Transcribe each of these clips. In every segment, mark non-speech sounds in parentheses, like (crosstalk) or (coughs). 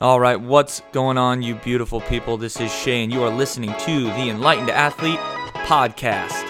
All right, what's going on, you beautiful people? This is Shane. you are listening to the Enlightened Athlete Podcast.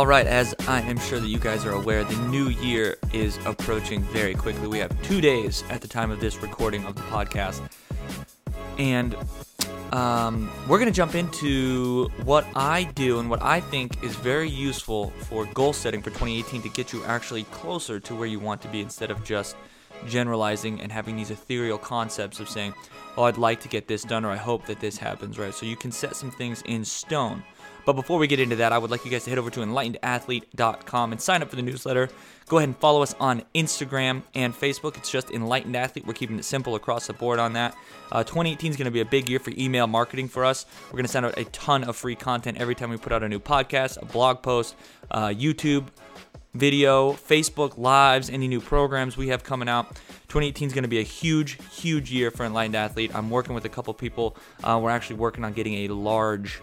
All right, as I am sure that you guys are aware, the new year is approaching very quickly. We have two days at the time of this recording of the podcast. And um, we're going to jump into what I do and what I think is very useful for goal setting for 2018 to get you actually closer to where you want to be instead of just generalizing and having these ethereal concepts of saying, oh, I'd like to get this done or I hope that this happens, right? So you can set some things in stone. But before we get into that, I would like you guys to head over to enlightenedathlete.com and sign up for the newsletter. Go ahead and follow us on Instagram and Facebook. It's just Enlightened Athlete. We're keeping it simple across the board on that. Uh, 2018 is going to be a big year for email marketing for us. We're going to send out a ton of free content every time we put out a new podcast, a blog post, uh, YouTube video, Facebook Lives, any new programs we have coming out. 2018 is going to be a huge, huge year for Enlightened Athlete. I'm working with a couple people. Uh, we're actually working on getting a large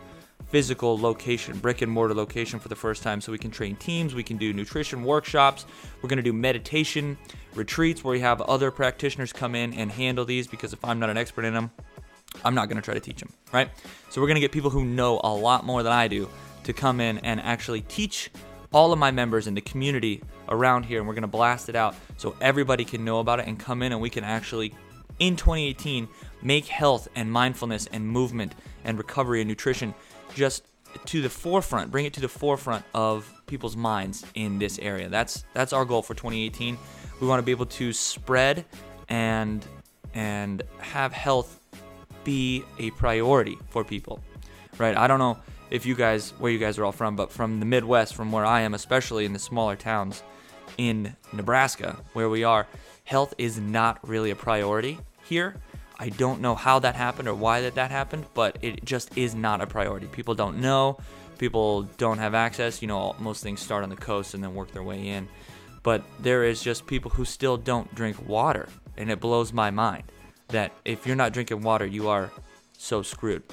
physical location, brick and mortar location for the first time so we can train teams, we can do nutrition workshops, we're going to do meditation retreats where we have other practitioners come in and handle these because if I'm not an expert in them, I'm not going to try to teach them, right? So we're going to get people who know a lot more than I do to come in and actually teach all of my members in the community around here and we're going to blast it out so everybody can know about it and come in and we can actually in 2018 make health and mindfulness and movement and recovery and nutrition just to the forefront, bring it to the forefront of people's minds in this area. That's that's our goal for 2018. We want to be able to spread and and have health be a priority for people. Right? I don't know if you guys where you guys are all from, but from the Midwest, from where I am, especially in the smaller towns in Nebraska where we are, health is not really a priority here. I don't know how that happened or why that that happened, but it just is not a priority. People don't know. People don't have access. You know, most things start on the coast and then work their way in. But there is just people who still don't drink water, and it blows my mind that if you're not drinking water, you are so screwed.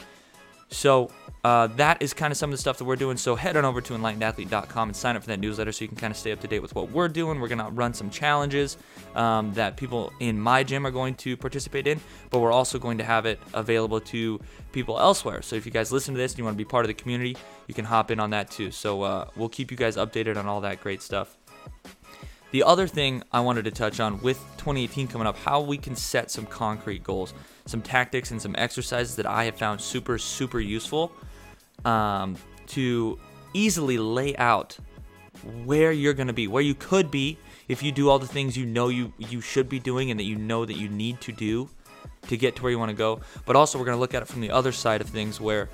So uh, that is kind of some of the stuff that we're doing. So head on over to enlightenedathlete.com and sign up for that newsletter so you can kind of stay up to date with what we're doing. We're going to run some challenges um, that people in my gym are going to participate in, but we're also going to have it available to people elsewhere. So if you guys listen to this and you want to be part of the community, you can hop in on that too. So uh, we'll keep you guys updated on all that great stuff. The other thing I wanted to touch on with 2018 coming up, how we can set some concrete goals, some tactics, and some exercises that I have found super, super useful um, to easily lay out where you're going to be, where you could be if you do all the things you know you you should be doing and that you know that you need to do to get to where you want to go. But also we're going to look at it from the other side of things where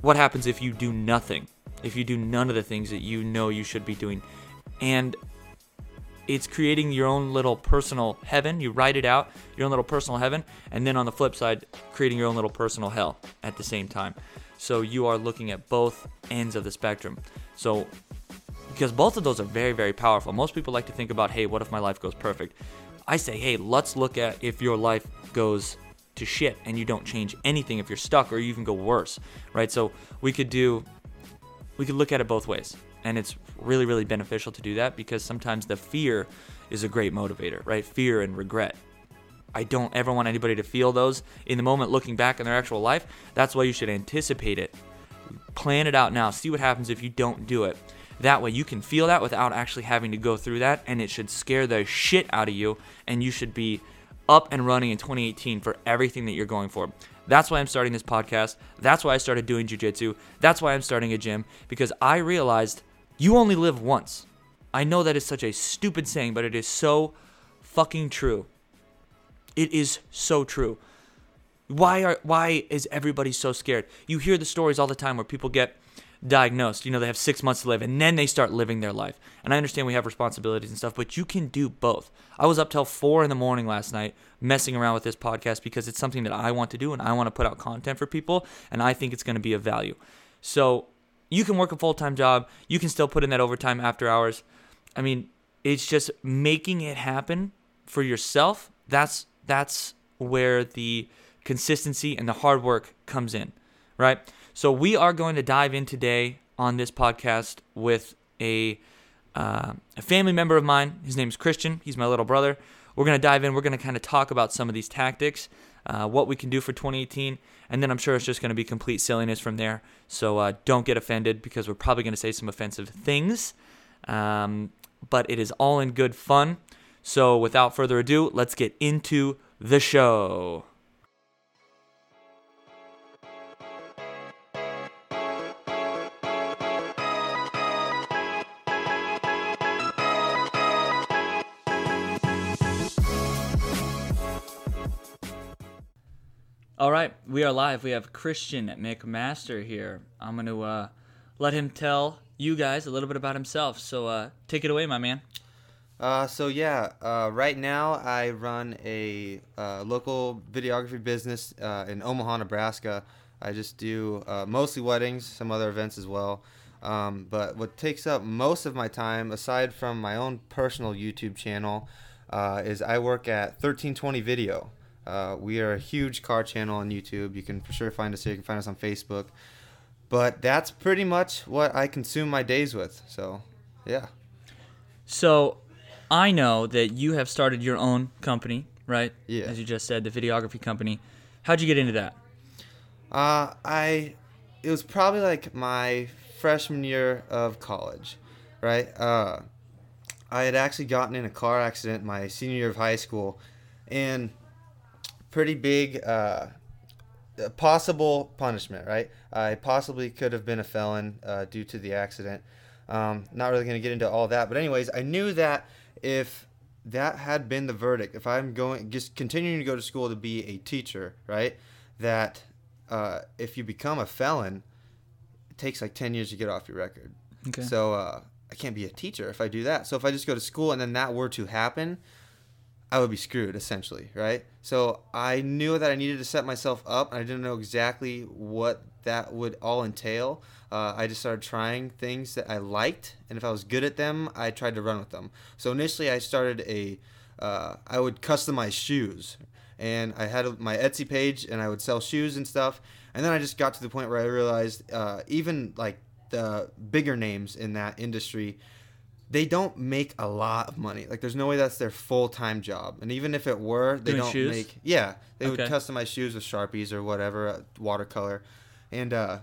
what happens if you do nothing? If you do none of the things that you know you should be doing. And it's creating your own little personal heaven. You write it out, your own little personal heaven, and then on the flip side, creating your own little personal hell at the same time. So you are looking at both ends of the spectrum. So because both of those are very, very powerful. Most people like to think about, hey, what if my life goes perfect? I say, hey, let's look at if your life goes to shit and you don't change anything if you're stuck or you even go worse, right? So we could do, we could look at it both ways. And it's really, really beneficial to do that because sometimes the fear is a great motivator, right? Fear and regret. I don't ever want anybody to feel those in the moment looking back in their actual life. That's why you should anticipate it. Plan it out now. See what happens if you don't do it. That way you can feel that without actually having to go through that, and it should scare the shit out of you, and you should be up and running in 2018 for everything that you're going for. That's why I'm starting this podcast. That's why I started doing jujitsu. That's why I'm starting a gym, because I realized you only live once. I know that is such a stupid saying, but it is so fucking true. It is so true. Why are why is everybody so scared? You hear the stories all the time where people get diagnosed. You know, they have six months to live, and then they start living their life. And I understand we have responsibilities and stuff, but you can do both. I was up till four in the morning last night messing around with this podcast because it's something that I want to do and I want to put out content for people, and I think it's going to be of value. So you can work a full time job, you can still put in that overtime after hours. I mean, it's just making it happen for yourself. That's that's where the consistency and the hard work comes in, right? So we are going to dive in today on this podcast with a uh, a family member of mine. His name is Christian. He's my little brother. We're to dive in. We're to kind of talk about some of these tactics, uh, what we can do for 2018, and then I'm sure it's just going to be complete silliness from there. So uh, don't get offended because we're probably going to say some offensive things. Um, but it is all in good fun. So without further ado, let's get into the show. All right, we are live. We have Christian McMaster here. I'm going to uh, let him tell you guys a little bit about himself. So uh, take it away, my man. Uh, so yeah, uh, right now I run a uh, local videography business uh, in Omaha, Nebraska. I just do uh, mostly weddings, some other events as well. Um, but what takes up most of my time, aside from my own personal YouTube channel, uh, is I work at 1320 Video. Uh, we are a huge car channel on YouTube. You can for sure find us here. You can find us on Facebook. But that's pretty much what I consume my days with. So, yeah. So, I know that you have started your own company, right? Yeah. As you just said, the videography company. How'd you get into that? Uh, I, it was probably like my freshman year of college, right? Uh, I had actually gotten in a car accident my senior year of high school, and pretty big uh, possible punishment, right? I possibly could have been a felon uh, due to the accident. Um, not really going to get into all that, but anyways, I knew that if that had been the verdict, if I'm going just continuing to go to school to be a teacher, right? That uh, if you become a felon, it takes like ten years to get off your record. Okay. So uh, I can't be a teacher if I do that. So if I just go to school and then that were to happen, I would be screwed essentially, right? So I knew that I needed to set myself up, and I didn't know exactly what that would all entail. Uh, I just started trying things that I liked, and if I was good at them, I tried to run with them. So initially, I started a, uh, I would customize shoes, and I had my Etsy page, and I would sell shoes and stuff. And then I just got to the point where I realized uh, even like the bigger names in that industry they don't make a lot of money. Like there's no way that's their full time job. And even if it were, they Doing don't shoes? make yeah, they would customize shoes with Sharpies or whatever, uh, watercolor. And uh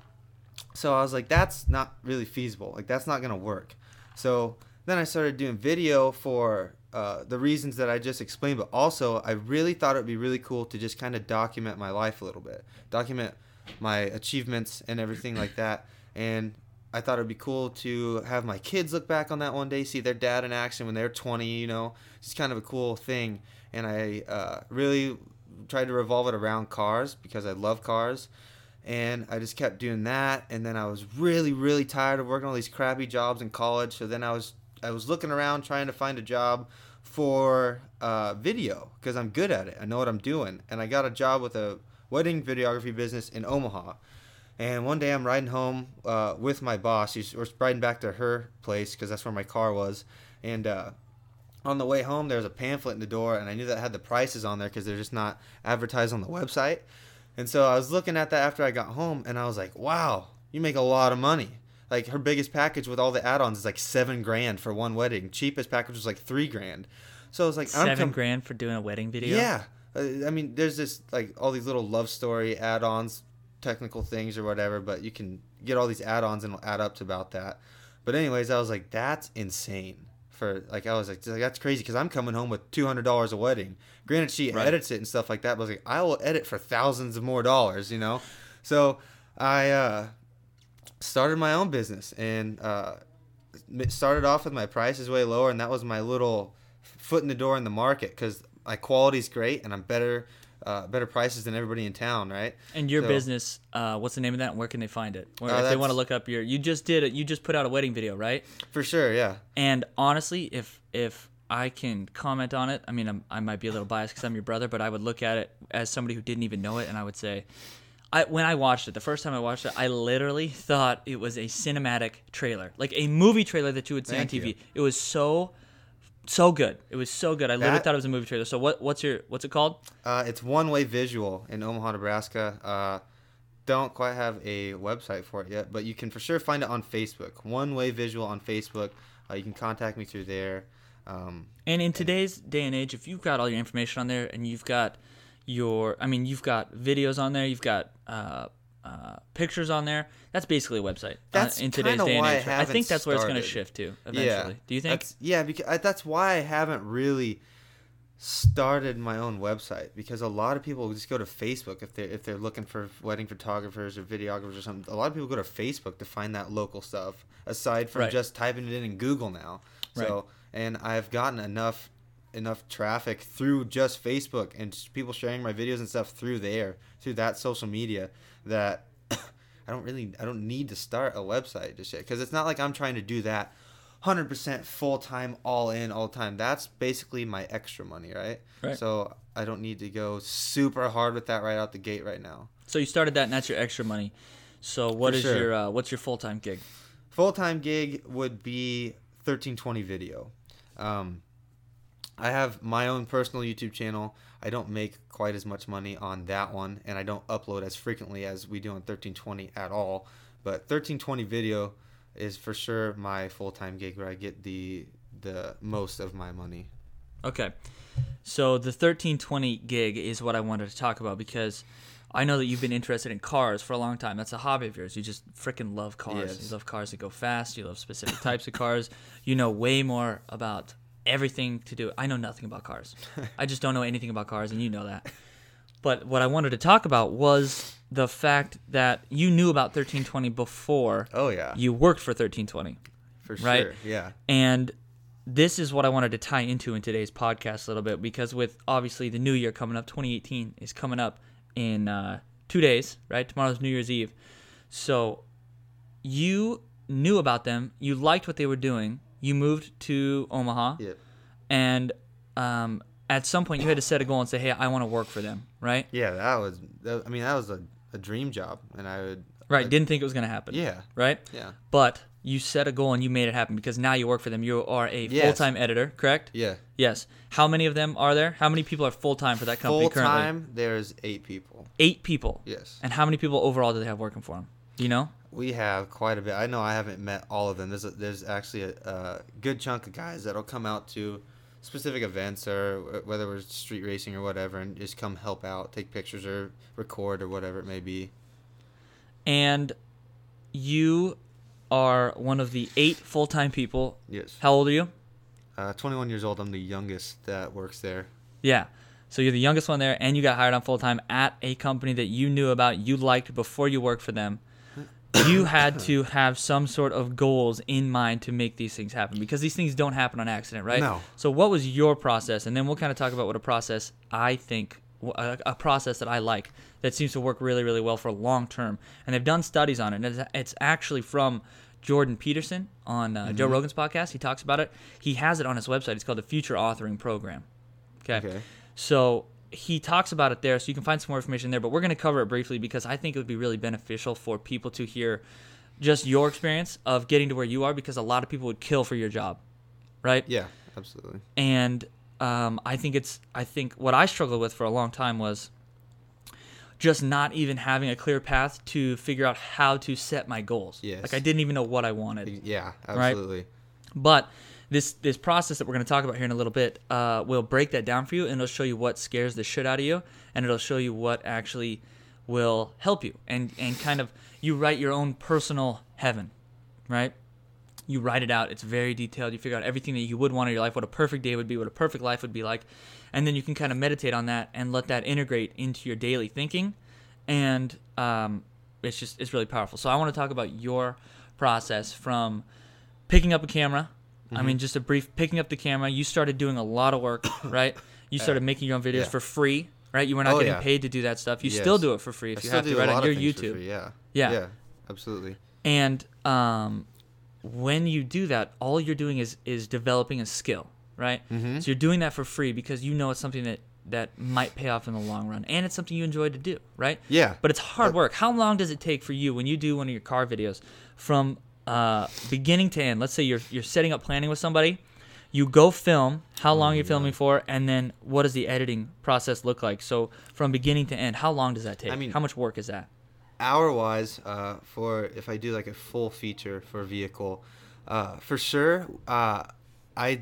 so I was like that's not really feasible. Like that's not going to work. So then I started doing video for uh, the reasons that I just explained, but also I really thought it would be really cool to just kind of document my life a little bit, document my achievements and everything like that. And I thought it'd be cool to have my kids look back on that one day, see their dad in action when they're 20. You know, it's kind of a cool thing. And I uh, really tried to revolve it around cars because I love cars. And I just kept doing that. And then I was really, really tired of working all these crappy jobs in college. So then I was I was looking around trying to find a job for uh, video because I'm good at it. I know what I'm doing. And I got a job with a wedding videography business in Omaha. And one day I'm riding home uh, with my boss. She's, we're riding back to her place because that's where my car was. And uh, on the way home, there was a pamphlet in the door, and I knew that had the prices on there because they're just not advertised on the website. And so I was looking at that after I got home, and I was like, "Wow, you make a lot of money." Like her biggest package with all the add-ons is like seven grand for one wedding. Cheapest package was like three grand. So I was like, I'm Seven com- grand for doing a wedding video. yeah. Uh, I mean, there's this like all these little love story add-ons, technical things or whatever, but you can get all these add-ons and it'll add up to about that. But anyways, I was like, that's insane. For like, I was like, that's crazy because I'm coming home with two hundred dollars a wedding. Granted, she Right. edits it and stuff like that, but I was like, I will edit for thousands of more dollars, you know. So I uh, started my own business and uh, started off with my prices way lower, and that was my little foot in the door in the market because my quality's great and I'm better uh, better prices than everybody in town, right? And your So- business, uh, what's the name of that? and Where can they find it? Where, Uh, if they want to look up your, you just did it. You just put out a wedding video, right? For sure, yeah. And honestly, if if I can comment on it, I mean, I'm, I might be a little biased because I'm your brother, but I would look at it as somebody who didn't even know it, and I would say, I when I watched it the first time I watched it, I literally thought it was a cinematic trailer, like a movie trailer that you would see Thank on TV. you. It was so so good. It was so good. I literally That- thought it was a movie trailer. So what what's your what's it called? Uh, it's One Way Visual in Omaha, Nebraska. Uh, don't quite have a website for it yet, but you can for sure find it on Facebook. One Way Visual on Facebook. Uh, you can contact me through there. Um, And in today's day and age, if you've got all your information on there and you've got your, I mean, you've got videos on there, you've got uh, uh, pictures on there, that's basically a website. uh, That's in today's day and why I age. I, haven't think that's where it's going to shift to eventually. yeah. Do you think? That's, yeah, because I, that's why I haven't really started my own website because a lot of people just go to Facebook if they if they're looking for wedding photographers or videographers or something. A lot of people go to Facebook to find that local stuff aside from Right. just typing it in in Google now. So and I've gotten enough enough traffic through just Facebook and people sharing my videos and stuff through there through that social media that (coughs) I don't really I don't need to start a website just yet because it's not like I'm trying to do that 100% full time all in all the time. That's basically my extra money, right? Right. So I don't need to go super hard with that right out the gate right now. so you started that, and that's your extra money. So what For is sure. your uh, what's your full time gig? Full time gig would be 1320 video. Um, I have my own personal YouTube channel. I don't make quite as much money on that one, and I don't upload as frequently as we do on 1320 at all. But 1320 video is for sure my full time gig where I get the the most of my money. Okay. So the 1320 gig is what I wanted to talk about because I know that you've been interested in cars for a long time. That's a hobby of yours. You just freaking love cars. Yes. You love cars that go fast. You love specific types of cars. You know way more about everything to do. I know nothing about cars. (laughs) I just don't know anything about cars, and you know that. But what I wanted to talk about was the fact that you knew about 1320 before Oh yeah, you worked for 1320. for right? sure. Yeah. And this is what I wanted to tie into in today's podcast a little bit because with obviously the new year coming up, 2018 is coming up in uh, two days, right? Tomorrow's New Year's Eve. So you knew about them, you liked what they were doing, you moved to Omaha, Yep. and um, at some point you had to set a goal and say, hey, I want to work for them, right? Yeah, that was. That, I mean, that was a, a dream job, and I would. Right. uh, Didn't think it was going to happen. Yeah. Right? Yeah. But you set a goal and you made it happen because now you work for them. You are a Yes. full time editor, correct? Yeah. Yes. How many of them are there? How many people are full time for that company Full currently? Full time, there's eight people. Eight people. Yes. And how many people overall do they have working for them? Do you know? We have quite a bit. I know I haven't met all of them. There's a, there's actually a, a good chunk of guys that'll come out to specific events or whether we're street racing or whatever, and just come help out, take pictures or record or whatever it may be. And you are one of the eight full time people. Yes. How old are you? Uh, 21 years old. I'm the youngest that works there. Yeah. So you're the youngest one there, and you got hired on full time at a company that you knew about, you liked before you worked for them. You had to have some sort of goals in mind to make these things happen because these things don't happen on accident, right? No. So what was your process, and then we'll kind of talk about what a process I think, a, a process that I like that seems to work really, really well for long term. And they've done studies on it. And it's, it's actually from Jordan Peterson on uh, Joe Rogan's podcast. He talks about it. He has it on his website. It's called the Future Authoring Program. Okay. Okay. So he talks about it there, so you can find some more information there. But we're going to cover it briefly because I think it would be really beneficial for people to hear just your experience of getting to where you are because a lot of people would kill for your job, right? Yeah, absolutely. And um, I think it's I think what I struggled with for a long time was just not even having a clear path to figure out how to set my goals. Yes. Like I didn't even know what I wanted. Yeah, Right. absolutely. But this this process that we're going to talk about here in a little bit uh, will break that down for you, and it'll show you what scares the shit out of you, and it'll show you what actually will help you, and and kind of you write your own personal heaven, right? You write it out. It's very detailed. You figure out everything that you would want in your life, what a perfect day would be, what a perfect life would be like, and then you can kind of meditate on that and let that integrate into your daily thinking, and um, it's just it's really powerful. So I want to talk about your process from picking up a camera. I Mm-hmm. mean, just a brief picking up the camera. You started doing a lot of work, (coughs) right? You started making your own videos yeah. for free, right? You were not Oh, getting yeah. paid to do that stuff. You Yes. still do it for free I you still have do to, right on your YouTube. free, Yeah. Yeah. Yeah. Absolutely. And um, when you do that, all you're doing is is developing a skill, right? Mhm. So you're doing that for free because you know it's something that that might pay off in the long run, and it's something you enjoy to do, right? Yeah. But it's hard work. How long does it take for you when you do one of your car videos, from uh, beginning to end? Let's say you're you're setting up planning with somebody. You go film. How long are you filming for? And then what does the editing process look like? So from beginning to end, how long does that take? I mean- how much work is that? hour wise uh, for if i do like a full feature for a vehicle uh, for sure uh, i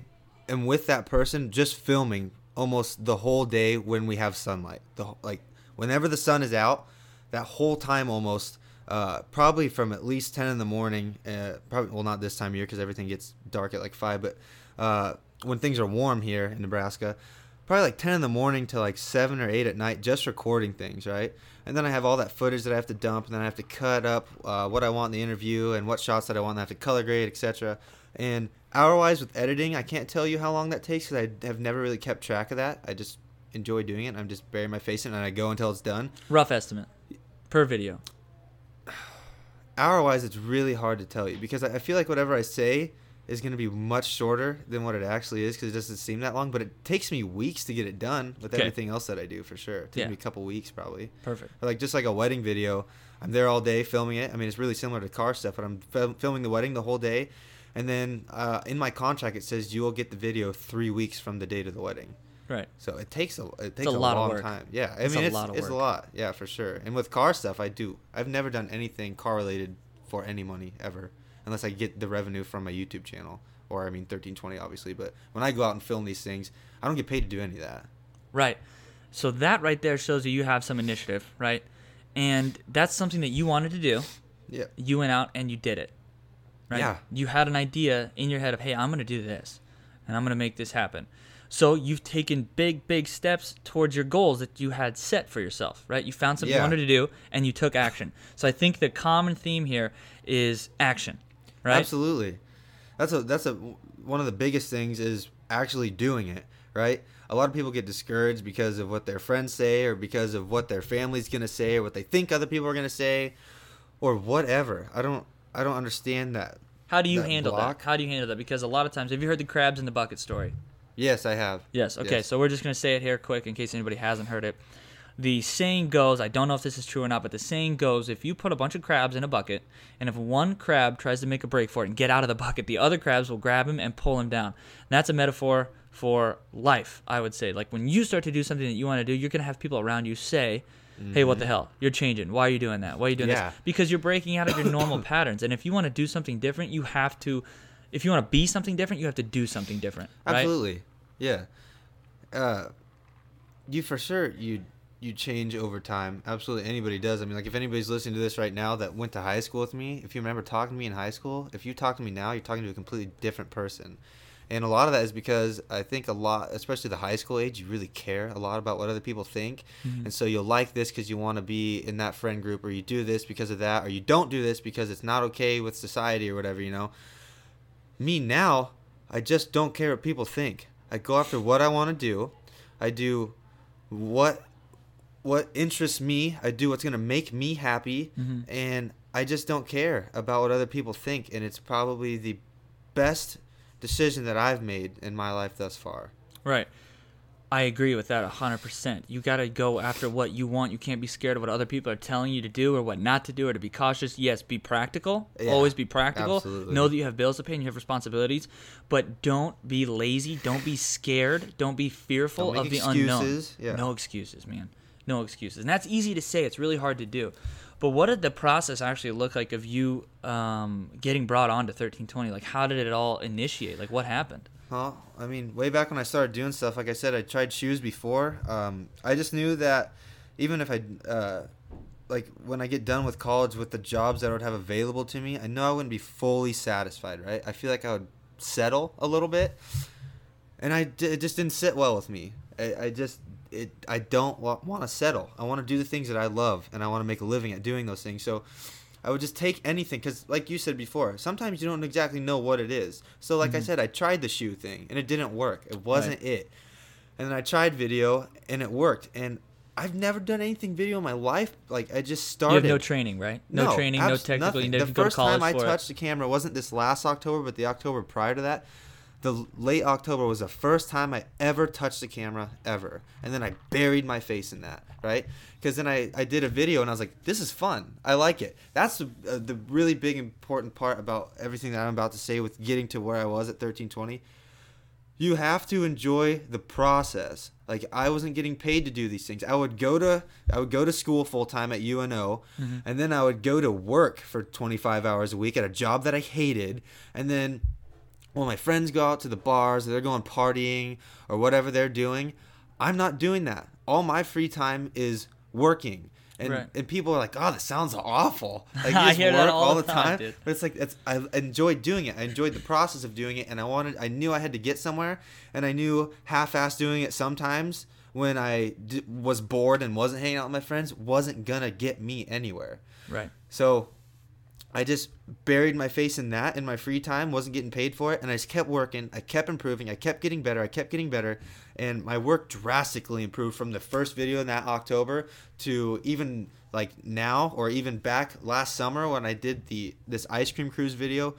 am with that person just filming almost the whole day when we have sunlight the like whenever the sun is out that whole time almost uh, probably from at least 10 in the morning uh, probably well not this time of year because everything gets dark at like 5 but uh, when things are warm here in nebraska probably like 10 in the morning to like 7 or 8 at night just recording things right? And then i have all that footage that i have to dump and then i have to cut up uh, what i want in the interview and what shots that i want and i have to color grade etc and hour wise with editing i can't tell you how long that takes because i have never really kept track of that. I just enjoy doing it i'm just burying my face in it and i go until it's done. Rough estimate. Per video. Hour wise it's really hard to tell you because I I feel like whatever I say is going to be much shorter than what it actually is because it doesn't seem that long. But it takes me weeks to get it done with Okay. everything else that I do for sure. It takes Yeah. me a couple weeks probably. Perfect. Like just like a wedding video, I'm there all day filming it. I mean, it's really similar to car stuff, but I'm fil- filming the wedding the whole day. And then uh, in my contract it says you will get the video three weeks from the date of the wedding. Right. So it takes a it takes a a, lot of work. time. Yeah, I It's mean a it's lot of it's a lot. Yeah, for sure. And with car stuff, I do. I've never done anything car related for any money ever, unless I get the revenue from my YouTube channel or I mean 1320 obviously. But when I go out and film these things, I don't get paid to do any of that. Right. So that right there shows you you have some initiative, right? And that's something that you wanted to do. Yeah. You went out and you did it. Right? Yeah. You had an idea in your head of, hey, I'm going to do this and I'm going to make this happen. So you've taken big, big steps towards your goals that you had set for yourself, right? You found something you wanted to do and you took action. So I think the common theme here is action, right? Absolutely. That's a that's a one of the biggest things is actually doing it, right? A lot of people get discouraged because of what their friends say or because of what their family's going to say or what they think other people are going to say or whatever. I don't I don't understand that. How do you handle block. that? How do you handle that? Because a lot of times, have you heard the crabs in the bucket story? Yes, I have. Yes. Okay. Yes. So we're just gonna say it here quick in case anybody hasn't heard it. The saying goes, I don't know if this is true or not, but the saying goes, if you put a bunch of crabs in a bucket, and if one crab tries to make a break for it and get out of the bucket, the other crabs will grab him and pull him down. And that's a metaphor for life, I would say. Like when you start to do something that you want to do, you're gonna have people around you say, "Hey, what the hell? You're changing. Why are you doing that? Why are you doing Mm-hmm. Yeah. this?" Because you're breaking out of your normal patterns. And if you want to do something different, you have to. If you want to be something different, you have to do something different. Right? Absolutely. Yeah. Uh, you for sure you you change over time. Absolutely, anybody does. I mean, like if anybody's listening to this right now that went to high school with me, if you remember talking to me in high school, if you talk to me now, you're talking to a completely different person. And a lot of that is because I think a lot, especially the high school age, you really care a lot about what other people think. And so you'll like this because you want to be in that friend group, or you do this because of that, or you don't do this because it's not okay with society or whatever, you know me now, I just don't care what people think. I go after what I want to do. I do what what interests me. I do what's going to make me happy Mhm. and I just don't care about what other people think and it's probably the best decision that I've made in my life thus far. Right. I agree with that 100%. You got to go after what you want. You can't be scared of what other people are telling you to do or what not to do or to be cautious. Yes, be practical. Yeah, Always be practical. absolutely. Know that you have bills to pay and you have responsibilities, but don't be lazy. Don't be scared. Don't be fearful Don't of the unknown. yeah. No excuses, man. No excuses. And that's easy to say. It's really hard to do. But what did the process actually look like of you um, getting brought on to 1320? Like, how did it all initiate? Like, what happened? Well, I mean, way back when I started doing stuff, like I said, I tried shoes before. Um, I just knew that even if I, uh, like, when I get done with college with the jobs that I would have available to me, I know I wouldn't be fully satisfied, right? I feel like I would settle a little bit, and I it just didn't sit well with me. I, I just it I don't wa- want to settle. I want to do the things that I love, and I want to make a living at doing those things. So. I would just take anything because, like you said before, sometimes you don't exactly know what it is. So, like I Mhm. said, I tried the shoe thing and it didn't work. It wasn't it. And then I tried video and it worked. And I've never done anything video in my life. Like I just started You have no training, right? No, training, no abs- technical. nothing. You didn't the go to first college time I touched the camera wasn't this last October, but the October prior to that. The late October was the first time I ever touched the camera ever, and then I buried my face in that, right? Because then I, I did a video and I was like, this is fun. I like it. That's the, uh, the really big important part about everything that I'm about to say with getting to where I was at 1320 you have to enjoy the process. Like I wasn't getting paid to do these things. I would go to I would go to school full time at UNO, and then I would go to work for 25 hours a week at a job that I hated, and then when my friends go out to the bars, they're going partying or whatever they're doing, I'm not doing that. All my free time is working. And, Right. and people are like, "Oh, that sounds awful." (laughs) Like you I just hear that work all all the the time, time. But it's like it's I enjoyed doing it. I enjoyed the process of doing it, and I wanted. I knew I had to get somewhere, and I knew half-ass doing it sometimes when I d- was bored and wasn't hanging out with my friends wasn't gonna get me anywhere. right. So I just buried my face in that in my free time, wasn't getting paid for it, and I just kept working. I kept improving. I kept getting better. I kept getting better, and my work drastically improved from the first video in that October to even like now or even back last summer when I did the this ice cream cruise video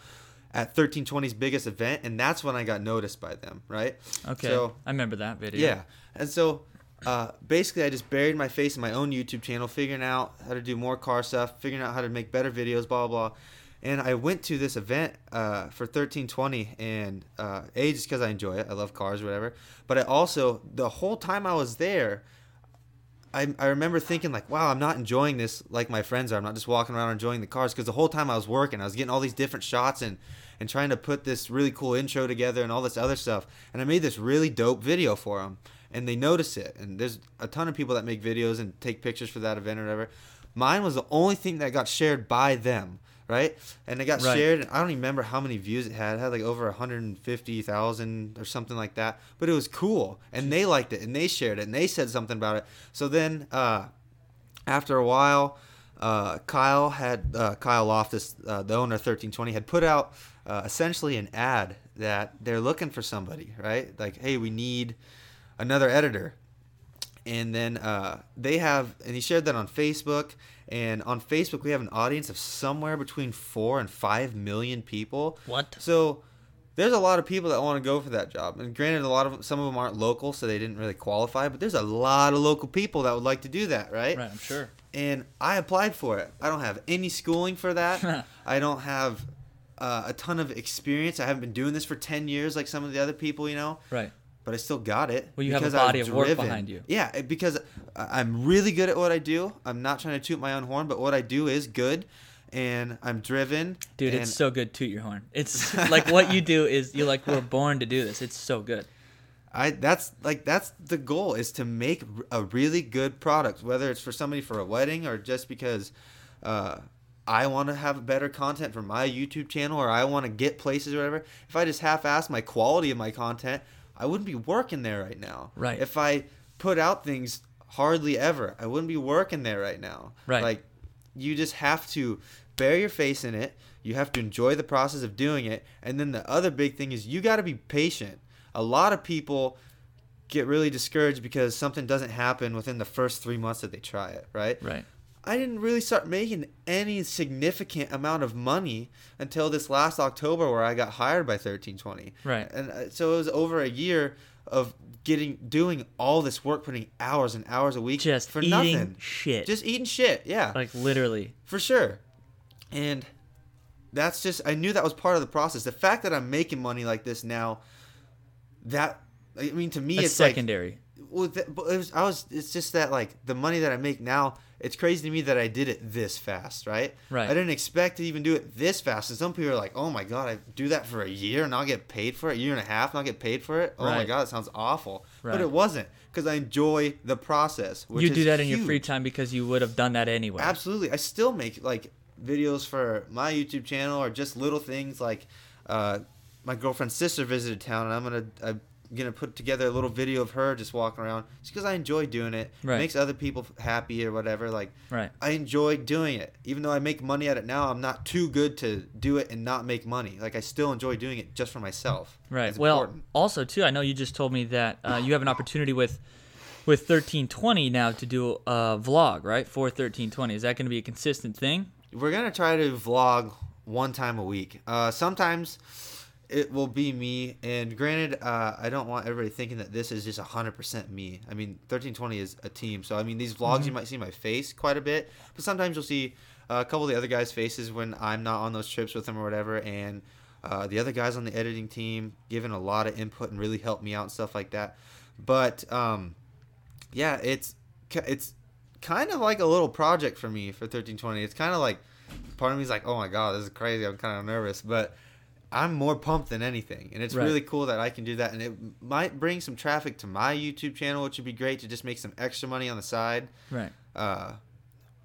at 1320's biggest event, and that's when I got noticed by them. Right? Okay. So I remember that video. yeah. And so uh, basically, I just buried my face in my own YouTube channel, figuring out how to do more car stuff, figuring out how to make better videos, blah, blah, blah. And I went to this event uh, for 1320, and uh, A, just because I enjoy it. I love cars whatever. But I also, the whole time I was there, I, I remember thinking like, wow, I'm not enjoying this like my friends are. I'm not just walking around enjoying the cars because the whole time I was working, I was getting all these different shots and and trying to put this really cool intro together and all this other stuff. And I made this really dope video for them, and they notice it. And there's a ton of people that make videos and take pictures for that event or whatever. Mine was the only thing that got shared by them, right? And it got Right. shared. And I don't even remember how many views it had. It had like over 150,000 or something like that. But it was cool, and they liked it, and they shared it, and they said something about it. So then, uh, after a while, uh, Kyle had uh, Kyle Loftus, uh, the owner of 1320, had put out uh, essentially an ad that they're looking for somebody, right? Like, hey, we need another editor. And then uh, they have, and he shared that on Facebook. And on Facebook, we have an audience of somewhere between four and five million people. What? So there's a lot of people that want to go for that job. And granted, a lot of some of them aren't local, so they didn't really qualify. But there's a lot of local people that would like to do that, right? Right. I'm sure. and I applied for it. I don't have any schooling for that. (laughs) I don't have uh, a ton of experience. I haven't been doing this for 10 years like some of the other people, you know, Right. But I still got it. Well, you have a because I was body of work behind you. Yeah, because I'm really good at what I do. I'm not trying to toot my own horn, but what I do is good. And I'm driven. Dude, it's so good. Toot your horn. It's (laughs) like what you do is you like we're born to do this. It's so good. I that's like that's the goal is to make a really good product, whether it's for somebody for a wedding or just because uh, I want to have better content for my YouTube channel or I want to get places or whatever. If I just half-ass my quality of my content, I wouldn't be working there right now. Right. If I put out things hardly ever, I wouldn't be working there right now. Right. Like you just have to bury your face in it. You have to enjoy the process of doing it. And then the other big thing is you got to be patient. A lot of people get really discouraged because something doesn't happen within the first three months that they try it, right? Right. I didn't really start making any significant amount of money until this last October where I got hired by 1320. Right. And uh, so it was over a year of getting doing all this work, putting hours and hours a week Just for eating nothing. shit. Just eating shit, yeah. like literally. For sure. And that's just I knew that was part of the process. The fact that I'm making money like this now, that I mean to me That's it's like secondary. well, th- but it was, I was. It's just that like the money that I make now. It's crazy to me that I did it this fast, right? Right. I didn't expect to even do it this fast. And some people are like, "Oh my god, I do that for a year and I'll get paid for it. A year and a half and I'll get paid for it. Oh my god, that sounds awful." Right. But it wasn't because I enjoy the process. Which you do that in your free time because you would have done that anyway. Absolutely. I still make like videos for my YouTube channel or just little things like uh, my girlfriend's sister visited town and I'm gonna I'm gonna put together a little video of her just walking around just because I enjoy doing it. Right. Makes other people happy or whatever. Like Right. I enjoy doing it. Even though I make money at it now, I'm not too good to do it and not make money. Like I still enjoy doing it just for myself. Right. It's well, important. also too, I know you just told me that uh, you have an opportunity with with 1320 now to do a vlog, right? For 1320. Is that going to be a consistent thing? We're gonna try to vlog one time a week. Uh, sometimes it will be me, and granted, uh, I don't want everybody thinking that this is just hundred percent me. I mean, 1320 is a team, so I mean, these vlogs you might see my face quite a bit, but sometimes you'll see a couple of the other guys' faces when I'm not on those trips with them or whatever, and uh, the other guys on the editing team giving a lot of input and really help me out and stuff like that. But um, yeah, it's it's kind of like a little project for me for 1320. It's kind of like part of me is like, oh my god, this is crazy. I'm kind of nervous, but I'm more pumped than anything, and it's Right. really cool that I can do that. And it might bring some traffic to my YouTube channel, which would be great to just make some extra money on the side. Right. Uh,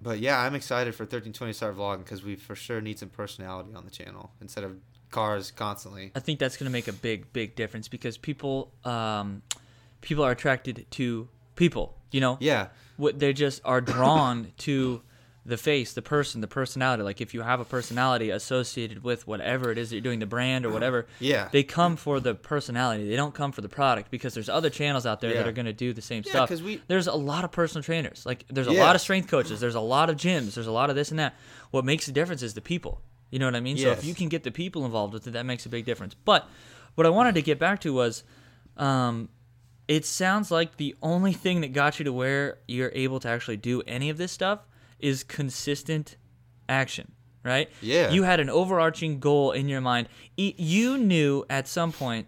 but yeah, I'm excited for 1320 to start vlogging because we for sure need some personality on the channel instead of cars constantly. I think that's going to make a big, big difference because people, um, people are attracted to people. You know, Yeah, what they just are drawn to the face, the person, the personality. Like if you have a personality associated with whatever it is that you're doing, the brand or whatever, (clears throat) Yeah. they come for the personality. They don't come for the product because there's other channels out there that are going to do the same Yeah, stuff. we- there's a lot of personal trainers. Like there's a Yeah. lot of strength coaches. There's a lot of gyms. There's a lot of this and that. What makes the difference is the people. You know what I mean? So if you can get the people involved with it, that makes a big difference. But what I wanted to get back to was, um, it sounds like the only thing that got you to where you're able to actually do any of this stuff is consistent action, right? Yeah. You had an overarching goal in your mind. You knew at some point,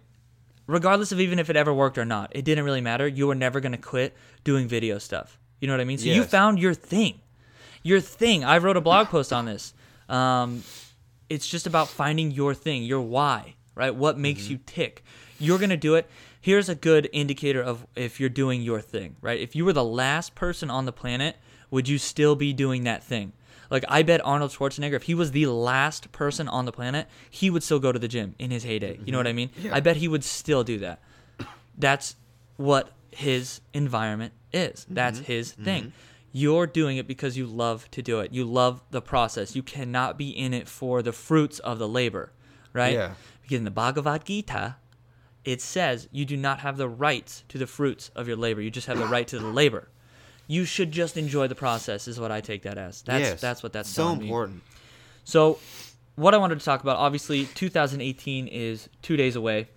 regardless of even if it ever worked or not, it didn't really matter. You were never going to quit doing video stuff. You know what I mean? So you found your thing. Your thing. I wrote a blog post on this. Um, it's just about finding your thing, your why, right? What makes Mm-hmm. you tick. You're going to do it. Here's a good indicator of if you're doing your thing, right? If you were the last person on the planet, would you still be doing that thing? Like I bet Arnold Schwarzenegger, if he was the last person on the planet, he would still go to the gym in his heyday. You know what I mean? Mm-hmm. Yeah. I bet he would still do that. That's what his environment is. That's Mm-hmm. his thing. You're doing it because you love to do it. You love the process. You cannot be in it for the fruits of the labor, right? Yeah. Because in the Bhagavad Gita, it says you do not have the rights to the fruits of your labor. You just have the right to the labor. You should just enjoy the process, is what I take that as. That's yes. that's what that's so telling me. important. So, what I wanted to talk about, obviously, 2018 is two days away.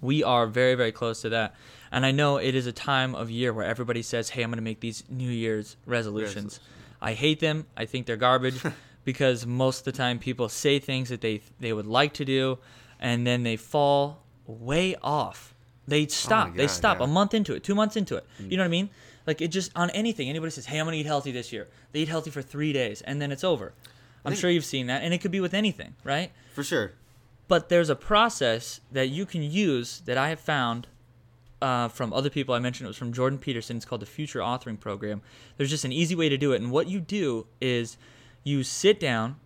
We are very, very close to that. And I know it is a time of year where everybody says, hey, I'm going to make these New Year's resolutions. I hate them. I think they're garbage (laughs) because most of the time people say things that they, they would like to do and then they fall way off. They oh stop. they God, stop yeah. a month into it, two months into it. You know what I mean? Like it just on anything. Anybody says, "Hey, I'm gonna eat healthy this year." They eat healthy for three days, and then it's over. I'm sure you've seen that, and it could be with anything, right? For sure. But there's a process that you can use that I have found uh, from other people. I mentioned it was from Jordan Peterson. It's called the Future Authoring Program. There's just an easy way to do it, and what you do is you sit down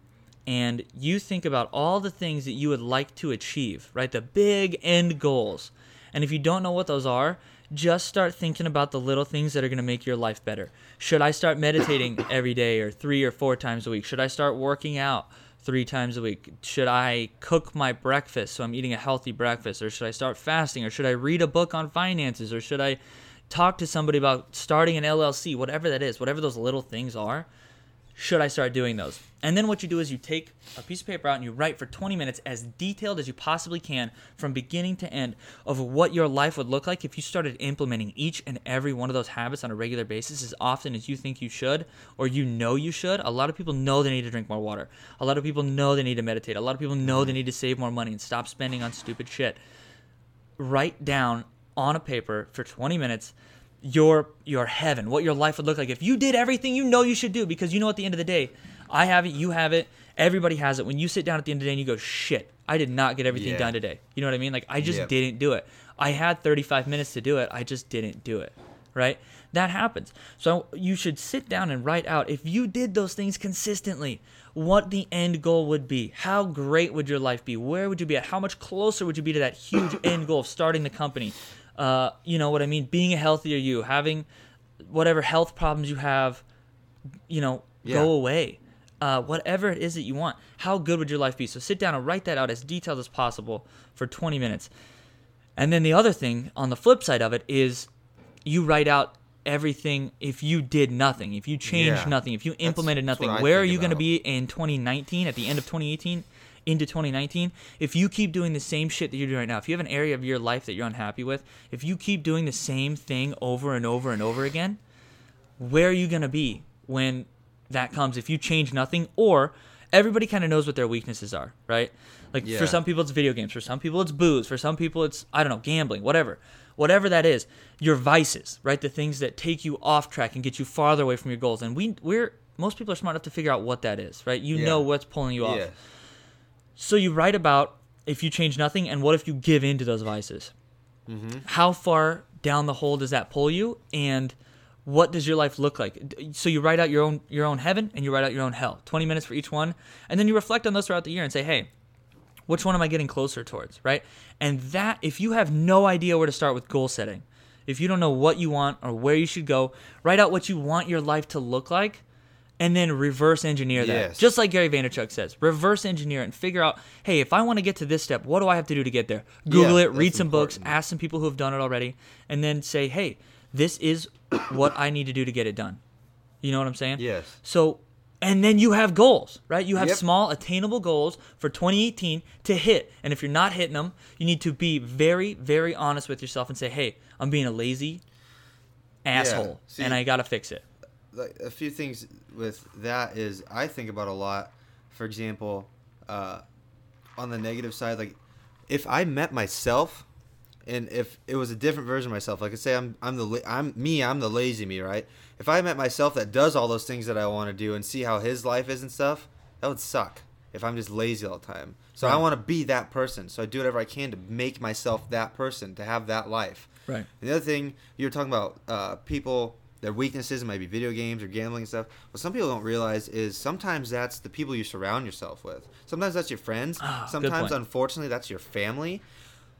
and you think about all the things that you would like to achieve, right? The big end goals. And if you don't know what those are, just start thinking about the little things that are going to make your life better. Should I start meditating (coughs) every day or three or four times a week? Should I start working out three times a week? Should I cook my breakfast so I'm eating a healthy breakfast? Or should I start fasting? Or should I read a book on finances? Or should I talk to somebody about starting an LLC? Whatever that is, whatever those little things are, should I start doing those? And then what you do is you take a piece of paper out and you write for 20 minutes as detailed as you possibly can from beginning to end of what your life would look like if you started implementing each and every one of those habits on a regular basis as often as you think you should or you know you should. A lot of people know they need to drink more water. A lot of people know they need to meditate. A lot of people know they mm-hmm. need to save more money and stop spending on stupid shit write down on a paper for 20 minutes your your heaven, what your life would look like if you did everything you know you should do because you know at the end of the day, I have it, you have it, everybody has it. When you sit down at the end of the day and you go, "Shit, I did not get everything Yeah. done today." You know what I mean? Like I just Yep. didn't do it. I had 35 minutes to do it. I just didn't do it. Right? That happens. So you should sit down and write out if you did those things consistently, what the end goal would be. How great would your life be? Where would you be at? How much closer would you be to that huge (coughs) end goal of starting the company? Uh, you know what I mean? Being a healthier you, having whatever health problems you have, you know, Yeah. go away. Uh, whatever it is that you want, how good would your life be? So sit down and write that out as detailed as possible for 20 minutes. And then the other thing on the flip side of it is you write out everything if you did nothing, if you changed Yeah. nothing, if you implemented that's nothing, where are you going to be in 2019 at the end of 2018 into 2019 if you keep doing the same shit that you're doing right now if you have an area of your life that you're unhappy with if you keep doing the same thing over and over and over again where are you going to be when that comes if you change nothing or everybody kind of knows what their weaknesses are right like Yeah. for some people it's video games for some people it's booze for some people it's i don't know gambling whatever whatever that is your vices right the things that take you off track and get you farther away from your goals and we we're most people are smart enough to figure out what that is right you Yeah. know what's pulling you off Yeah. So you write about if you change nothing and what if you give in to those vices? Mm-hmm. How far down the hole does that pull you and what does your life look like? So you write out your own your own heaven and you write out your own hell. 20 minutes for each one and then you reflect on those throughout the year and say, "Hey, which one am I getting closer towards?" Right? And that if you have no idea where to start with goal setting, if you don't know what you want or where you should go, write out what you want your life to look like and then reverse engineer that. Yes. Just like Gary Vaynerchuk says, reverse engineer and figure out, hey, if I want to get to this step, what do I have to do to get there? Google Yeah, it, read some books, ask some people who have done it already, and then say, hey, this is (coughs) what I need to do to get it done. You know what I'm saying? Yes. So, and then you have goals, right? You have Yep. small, attainable goals for 2018 to hit. And if you're not hitting them, you need to be very, very honest with yourself and say, hey, I'm being a lazy asshole See- and I got to fix it. Like a few things with that is I think about a lot. For example, uh, on the negative side, like if I met myself, and if it was a different version of myself, like I say, I'm I'm the I'm me, I'm the lazy me, right? If I met myself that does all those things that I want to do and see how his life is and stuff, that would suck. If I'm just lazy all the time, so I want to be that person. So I do whatever I can to make myself that person to have that life. Right. And the other thing you were talking about, uh, people their weaknesses might be video games or gambling and stuff. What some people don't realize is sometimes that's the people you surround yourself with. Sometimes that's your friends. Ah, good sometimes, unfortunately, that's your family.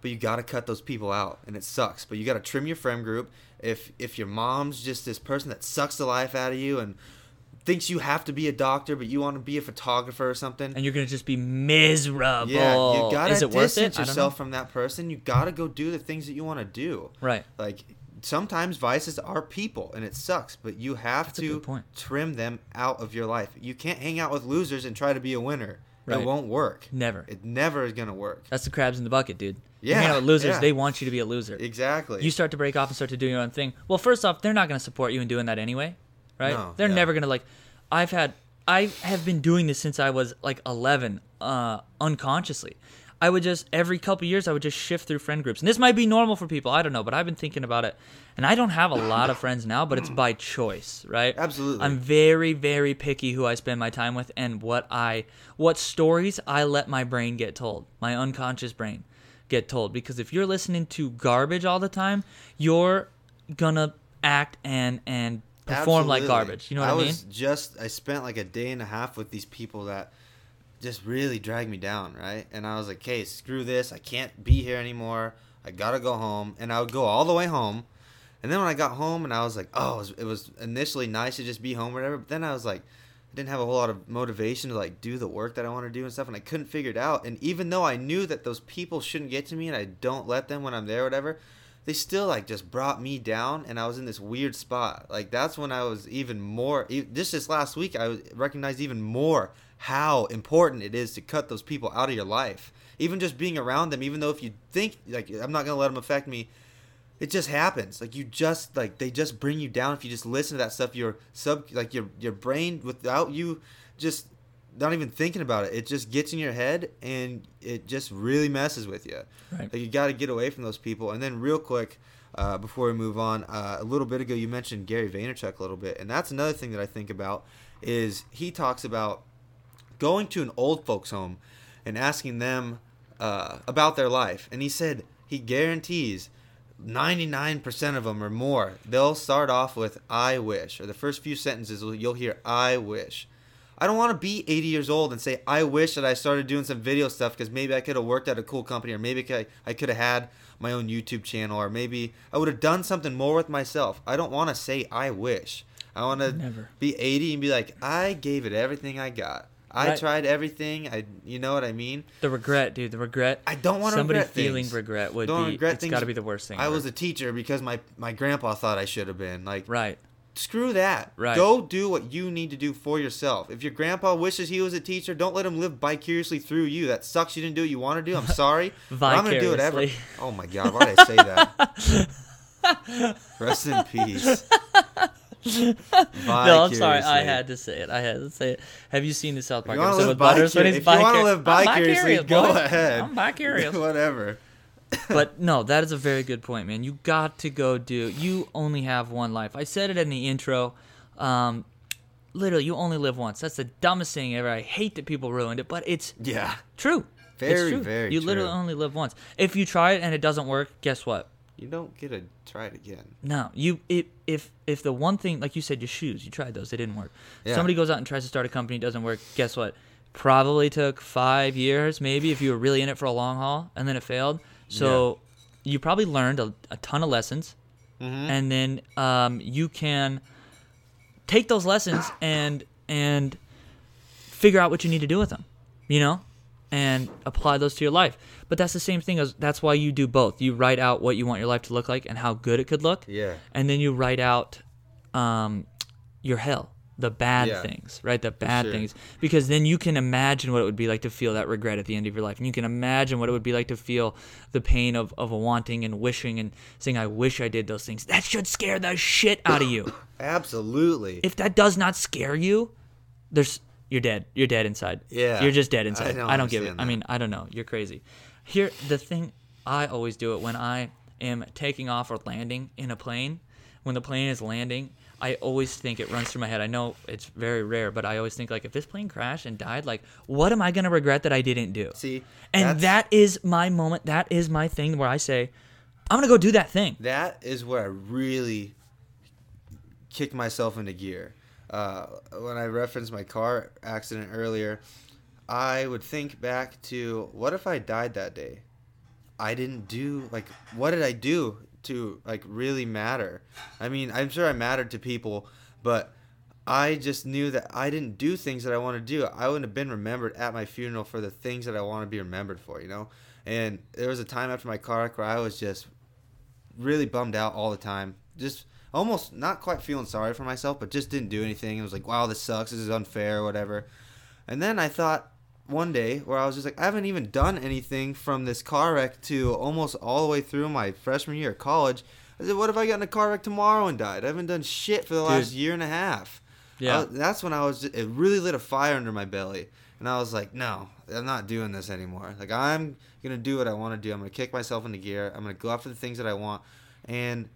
But you got to cut those people out, and it sucks. But you got to trim your friend group. If if your mom's just this person that sucks the life out of you and thinks you have to be a doctor, but you want to be a photographer or something, And you're going to just be miserable. yeah, you gotta Is it worth distance it? I don't yourself from that person. You gotta go do the things that you want to do. Right. Like sometimes vices are people, and it sucks, but you have That's to trim them out of your life. You can't hang out with losers and try to be a winner. Right. It won't work. Never. It never is gonna work. That's the crabs in the bucket, dude. You Yeah, hang out with losers, yeah. they want you to be a loser. Exactly. You start to break off and start to do your own thing. Well, first off, they're not going to support you in doing that anyway, right? No, they're yeah. never going to like. I've had, I have been doing this since I was like 11, uh, unconsciously. I would just every couple years I would just shift through friend groups, and this might be normal for people. I don't know, but I've been thinking about it, and I don't have a lot of friends now, but it's by choice, right? Absolutely. I'm very, very picky who I spend my time with and what I, what stories I let my brain get told, my unconscious brain get told. Because if you're listening to garbage all the time, you're gonna act and and perform like garbage. You know what I, mean? was just I spent like a day and a half with these people that just really dragged me down, right? And I was like, "Okay, screw this. I can't be here anymore. I gotta go home." And I would go all the way home. And then when I got home, and I was like, "Oh, it was, it was initially nice to just be home, or whatever." But then I was like, I didn't have a whole lot of motivation to like do the work that I want to do and stuff, and I couldn't figure it out. And even though I knew that those people shouldn't get to me, and I don't let them when I'm there, or whatever, they still like just brought me down, and I was in this weird spot. Like that's when I was even more. Just last week, I recognized even more how important it is to cut those people out of your life. Even just being around them, even though if you think like I'm not gonna let them affect me, it just happens. Like you just like they just bring you down. If you just listen to that stuff your sub like your your brain without you just not even thinking about it. It just gets in your head and it just really messes with you Right. like you got to get away from those people. And then real quick uh, before we move on uh, a little bit ago you mentioned gary vaynerchuk a little bit. And that's another thing that i think about is he talks about going to an old folks home and asking them uh, about their life. And he said he guarantees 99% of them or more they'll start off with i wish. Or the first few sentences you'll hear i wish. I don't want to be 80 years old and say i wish that i started doing some video stuff because maybe i could have worked at a cool company or maybe I- i could have had my own youtube channel or maybe i would have done something more with myself. I don't want to say i wish. I want to Never. be 80 and be like i gave it everything i got I Right. tried everything. I, you know what I mean. The regret, dude. The regret. I don't want to Somebody regret feeling things. regret would Don't be. regret it's got to be the worst thing. I ever. was a teacher because my my grandpa thought I should have been. Like, right. screw that. Right. Go do what you need to do for yourself. If your grandpa wishes he was a teacher, don't let him live vicariously through you. That sucks. You didn't do what you want to do. I'm (laughs) sorry. I'm gonna do whatever. Vicariously. Oh my god, why did I say that? (laughs) Rest in peace. (laughs) (laughs) No, I'm sorry. I had to say it. I had to say it. Have you seen the South Park you want to episode with Butters when he's if you want to vicar- live I'm vicariously, go boy. ahead. I'm (laughs) vicarious. Whatever. but (laughs) no, that is a very good point, man. You got to go do. You only have one life. I said it in the intro. Um, literally, you only live once. That's the dumbest thing ever. I hate that people ruined it, but it's Yeah. true. it's Very, true. very You literally only live once. If you try it and it doesn't work, guess what? You don't get to try it again. No, you if if if the one thing like you said, your shoes, you tried those, they didn't work. Yeah. Somebody goes out and tries to start a company, it doesn't work. Guess what? Probably took five years, maybe if you were really in it for a long haul, and then it failed. So you probably learned a, a ton of lessons, Mm-hmm. and then um, you can take those lessons and and figure out what you need to do with them, you know, and apply those to your life. But that's the same thing as that's why you do both. You write out what you want your life to look like and how good it could look, Yeah. and then you write out um, your hell, the bad Yeah. things, right? The bad sure. things, because then you can imagine what it would be like to feel that regret at the end of your life, and you can imagine what it would be like to feel the pain of of wanting and wishing and saying, "I wish I did those things." That should scare the shit out of you. (coughs) Absolutely. if that does not scare you, there's you're dead. You're dead inside. Yeah. You're just dead I inside. don't I don't, give it. understand I mean, I don't know. You're crazy. Here, the thing I always do it when I am taking off or landing in a plane. When the plane is landing, I always think it runs through my head. I know it's very rare, but I always think like, if this plane crashed and died, like, what am I gonna regret that I didn't do? See, and that's- my moment. That is my thing where I say, I'm gonna go do that thing. that is where I really kicked myself into gear. Uh, when I referenced my car accident earlier, I would think back to what if I died that day? I didn't do like what did I do to like really matter? I mean, I'm sure I mattered to people, but I just knew that I didn't do things that I want to do. I wouldn't have been remembered at my funeral for the things that I want to be remembered for, you know? And there was a time after my car wreck where I was just really bummed out all the time. Just almost not quite feeling sorry for myself, but just didn't do anything. It was like, wow, this sucks. This is unfair, whatever. And then I thought one day where I was just like, I haven't even done anything from this car wreck to almost all the way through my freshman year of college. I said, what if I got in a car wreck tomorrow and died? I haven't done shit for the last year and a half. Yeah. I- that's when I was. It really lit a fire under my belly, and I was like, "No, I'm not doing this anymore. Like, I'm gonna do what I want to do. I'm gonna kick myself into gear. I'm gonna go after the things that I want." And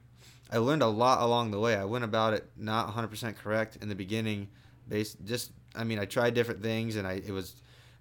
I learned a lot along the way. I went about it not 100% correct in the beginning. Based, just, I mean, I tried different things, and I it was.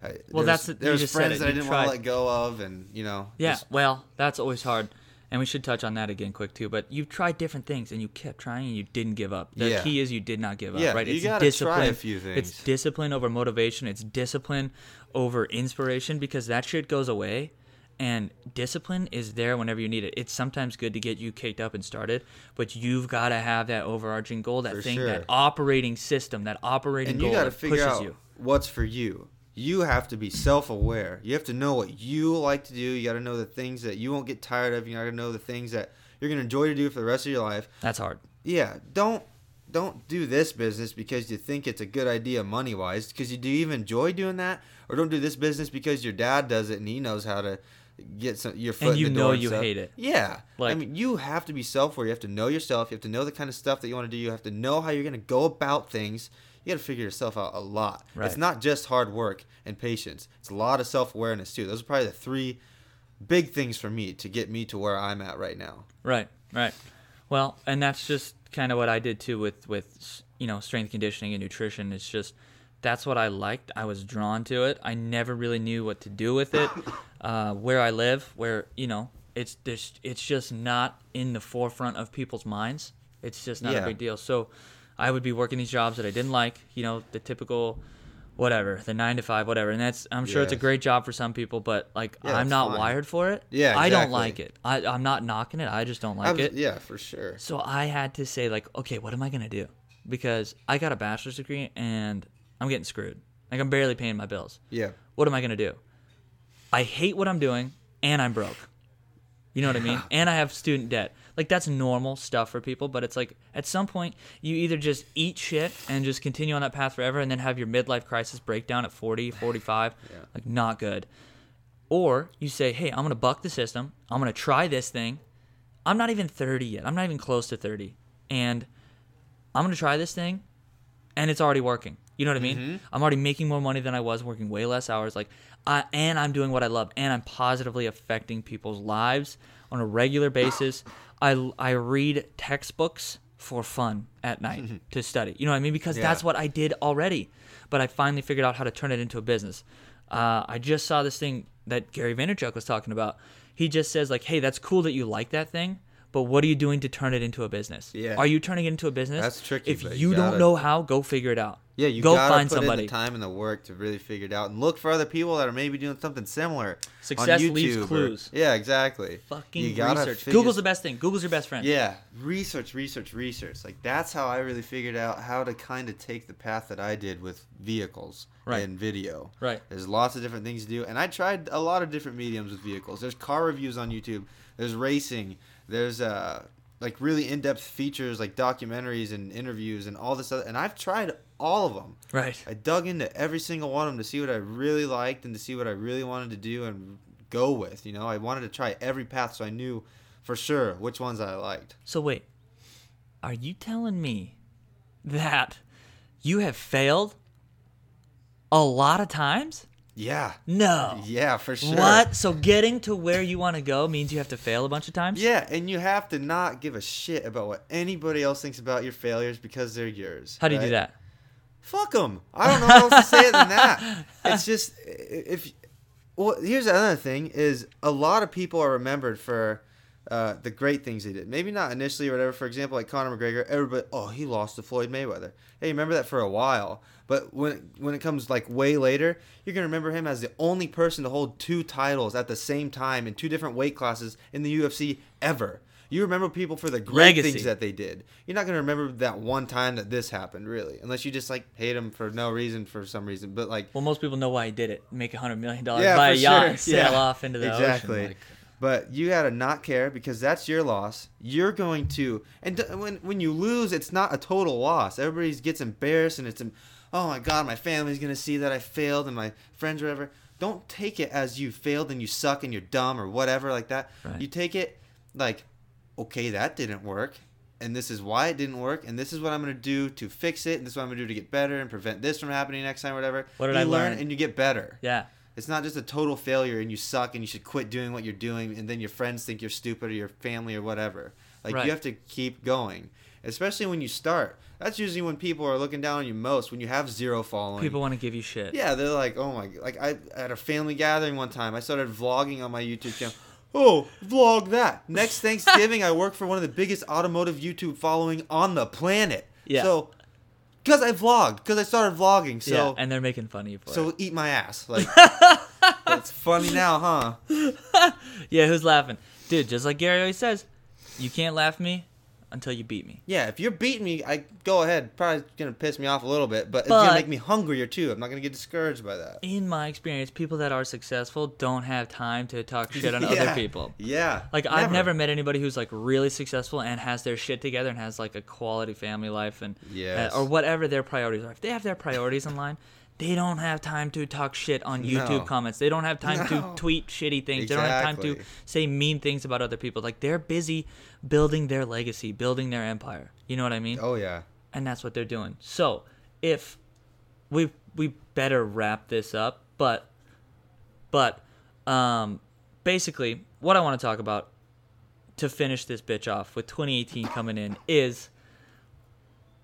I, Well, that's was, the- there you was just said friends that I didn't want to let go of, and you know. Yeah, just- well, that's always hard. And we should touch on that again quick too. But you've tried different things and you kept trying and you didn't give up. The Yeah. key is you did not give up, Yeah, right? you it's gotta try a few things. It's discipline over motivation. It's discipline over inspiration because that shit goes away. And discipline is there whenever you need it. It's sometimes good to get you kicked up and started, but you've got to have that overarching goal, that For thing, sure. that operating system, that operating and goal you got to that figure pushes out you. what's for you. You have to be self-aware. You have to know what you like to do. You got to know the things that you won't get tired of. You got to know the things that you're gonna enjoy to do for the rest of your life. That's hard. Yeah, don't don't do this business because you think it's a good idea money wise. Because you do you even enjoy doing that, or don't do this business because your dad does it and he knows how to get some your foot. And you in the know door you hate it. Yeah, I mean, you have to be self-aware. You have to know yourself. You have to know the kind of stuff that you want to do. You have to know how you're gonna go about things. You got to figure yourself out a lot. Right. It's not just hard work and patience. It's a lot of self-awareness too. Those are probably the three big things for me to get me to where I'm at right now. Right, right. Well, and that's just kind of what I did too with with you know strength conditioning and nutrition. It's just that's what I liked. I was drawn to it. I never really knew what to do with it. (laughs) Uh, where I live, where you know it's there's, it's just not in the forefront of people's minds. It's just not Yeah. a big deal. So I would be working these jobs that I didn't like. You know, the typical whatever, the nine to five, whatever. And that's I'm sure it's a great job for some people, but like Yeah, I'm not fine. wired for it. Yeah, I don't like it. I, I'm not knocking it. I just don't like Abs- it. Yeah, for sure. So I had to say like, okay, what am I gonna do? Because I got a bachelor's degree and I'm getting screwed. Like I'm barely paying my bills. Yeah. What am I gonna do? I hate what I'm doing, and I'm broke. You know what I mean? And I have student debt. Like that's normal stuff for people, but it's like at some point you either just eat shit and just continue on that path forever and then have your midlife crisis breakdown at 40, (sighs) 45. Yeah. Like not good. Or you say, "Hey, I'm going to buck the system. I'm going to try this thing. I'm not even 30 yet. I'm not even close to 30. And I'm going to try this thing and it's already working. You know what I mean? Mm-hmm. I'm already making more money than I was working way less hours. Like, I, and I'm doing what I love, and I'm positively affecting people's lives on a regular basis. I I read textbooks for fun at night (laughs) to study. You know what I mean? Because Yeah. that's what I did already. But I finally figured out how to turn it into a business. Uh, I just saw this thing that Gary Vaynerchuk was talking about. He just says like, "Hey, that's cool that you like that thing." But what are you doing to turn it into a business? Yeah. Are you turning it into a business? That's tricky, If you, you don't know how, go figure it out. Yeah, you go gotta find put somebody. in the time and the work to really figure it out, and look for other people that are maybe doing something similar. Success on leaves YouTube or- clues. yeah, exactly. Fucking You gotta research. figure- Google's the best thing. Google's your best friend. Yeah, research, research, research. Like that's how I really figured out how to kind of take the path that I did with vehicles Right. and video. Right. There's lots of different things to do, and I tried a lot of different mediums with vehicles. There's car reviews on YouTube. There's racing. There's uh like really in-depth features like documentaries and interviews and all this other. And I've tried all of them. Right. I dug into every single one of them to see what I really liked and to see what I really wanted to do and go with. You know, I wanted to try every path so I knew for sure which ones I liked. So wait, are you telling me that you have failed a lot of times? Yeah. No. Yeah, for sure. What? So getting to where you want to go means you have to fail a bunch of times? Yeah, and you have to not give a shit about what anybody else thinks about your failures because they're yours. How do you do that? Fuck them. I don't know how else to say it than that. (laughs) It's just if. Well, here's another thing: is a lot of people are remembered for uh, the great things he did. Maybe not initially or whatever. For example, like Conor McGregor, everybody, oh, he lost to Floyd Mayweather. Hey, remember that for a while. But when when it comes like way later, you're gonna remember him as the only person to hold two titles at the same time in two different weight classes in the UFC ever. You remember people for the great Legacy. things that they did. You're not gonna remember that one time that this happened, really, unless you just like hate him for no reason for some reason. But like, Well, most people know why he did it. Make a hundred million dollars, yeah, buy a yacht, sure. and sail Yeah, off into the exactly. ocean. Like, But you gotta not care because that's your loss. You're going to, and when when you lose, it's not a total loss. Everybody gets embarrassed, and it's, oh my god, my family's gonna see that I failed, and my friends or whatever. Don't take it as you failed and you suck and you're dumb or whatever like that. Right. You take it like, okay, that didn't work, and this is why it didn't work, and this is what I'm gonna do to fix it, and this is what I'm gonna do to get better and prevent this from happening next time, or whatever. What did you I learn learn? and you get better. yeah. It's not just a total failure and you suck and you should quit doing what you're doing and then your friends think you're stupid or your family or whatever. Like Right. you have to keep going. Especially when you start. That's usually when people are looking down on you most when you have zero following. People want to give you shit. Yeah, they're like, "Oh my like I at a family gathering one time, I started vlogging on my YouTube channel. Oh, vlog that. Next (laughs) Thanksgiving, I work for one of the biggest automotive YouTube following on the planet. Yeah. So, because I vlogged, because I started vlogging, so yeah, and they're making fun of you for so it. eat my ass. Like (laughs) that's funny now, huh? (laughs) Yeah, who's laughing? Dude, just like Gary always says, you can't laugh me until you beat me. Yeah, if you're beating me, I go ahead. Probably gonna piss me off a little bit, but, it's gonna make me hungrier too. I'm not gonna get discouraged by that. In my experience, people that are successful don't have time to talk shit on (laughs) other people. Yeah. Like I've never met anybody who's like really successful and has their shit together and has like a quality family life and Yes. uh, or whatever their priorities are. If they have their priorities in line, they don't have time to talk shit on YouTube No. comments. They don't have time No. to tweet shitty things. They don't have time to say mean things about other people. Like they're busy building their legacy, building their empire. You know what I mean? Oh yeah. and that's what they're doing. So, if we we better wrap this up, but but um basically what I want to talk about to finish this bitch off with 2018 coming in is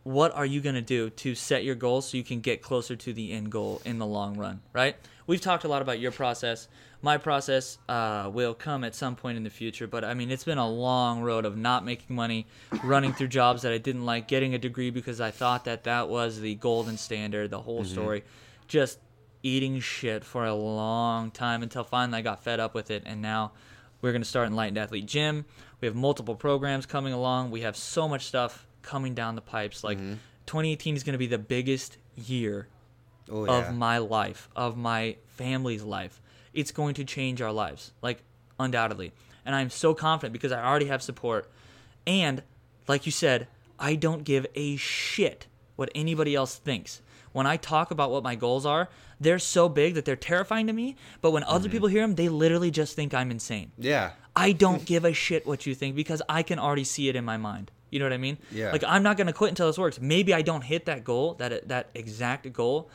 what are you going to do to set your goals so you can get closer to the end goal in the long run, right? We've talked a lot about your process. My process uh, will come at some point in the future, but I mean, it's been a long road of not making money, running through jobs that I didn't like, getting a degree because I thought that that was the golden standard, the whole story. Just eating shit for a long time until finally I got fed up with it, and now we're going to start Enlightened Athlete Gym. We have multiple programs coming along. We have so much stuff coming down the pipes. Like 2018 is going to be the biggest year Oh, yeah. of my life, of my family's life. It's going to change our lives, like undoubtedly. And I'm so confident because I already have support. And like you said, I don't give a shit what anybody else thinks. When I talk about what my goals are, they're so big that they're terrifying to me. But when Mm-hmm. other people hear them, they literally just think I'm insane. Yeah. I don't give a shit what you think because I can already see it in my mind. You know what I mean? Yeah. Like I'm not gonna quit until this works. Maybe I don't hit that goal, that that exact goal,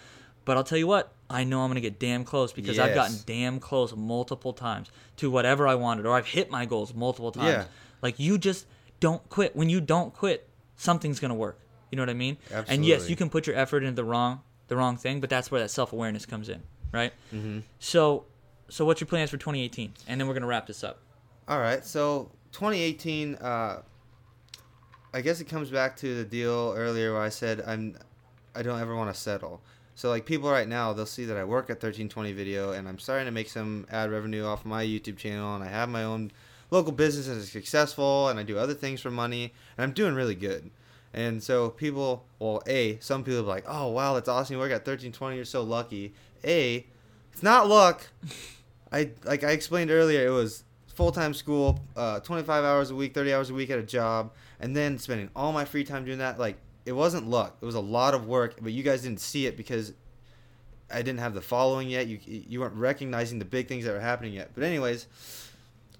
but I'll tell you what, I know I'm gonna get damn close because I've gotten damn close multiple times to whatever I wanted, or I've hit my goals multiple times. Yeah. Like you just don't quit. When you don't quit, something's gonna work. You know what I mean? Absolutely. And yes, you can put your effort into the wrong the wrong thing, but that's where that self awareness comes in, right? Mm-hmm. So, so what's your plans for 2018? And then we're gonna wrap this up. All right, so 2018, uh, I guess it comes back to the deal earlier where I said I'm, I don't ever want to settle. So like people right now, they'll see that I work at 1320 Video and I'm starting to make some ad revenue off my YouTube channel and I have my own local business that is successful and I do other things for money and I'm doing really good. And so people, well, a some people are like, oh wow, that's awesome. You work at 1320, you're so lucky. A, it's not luck. I like I explained earlier, it was full time school, uh, 25 hours a week, 30 hours a week at a job, and then spending all my free time doing that. Like it wasn't luck. It was a lot of work, but you guys didn't see it because I didn't have the following yet. You you weren't recognizing the big things that were happening yet. But anyways,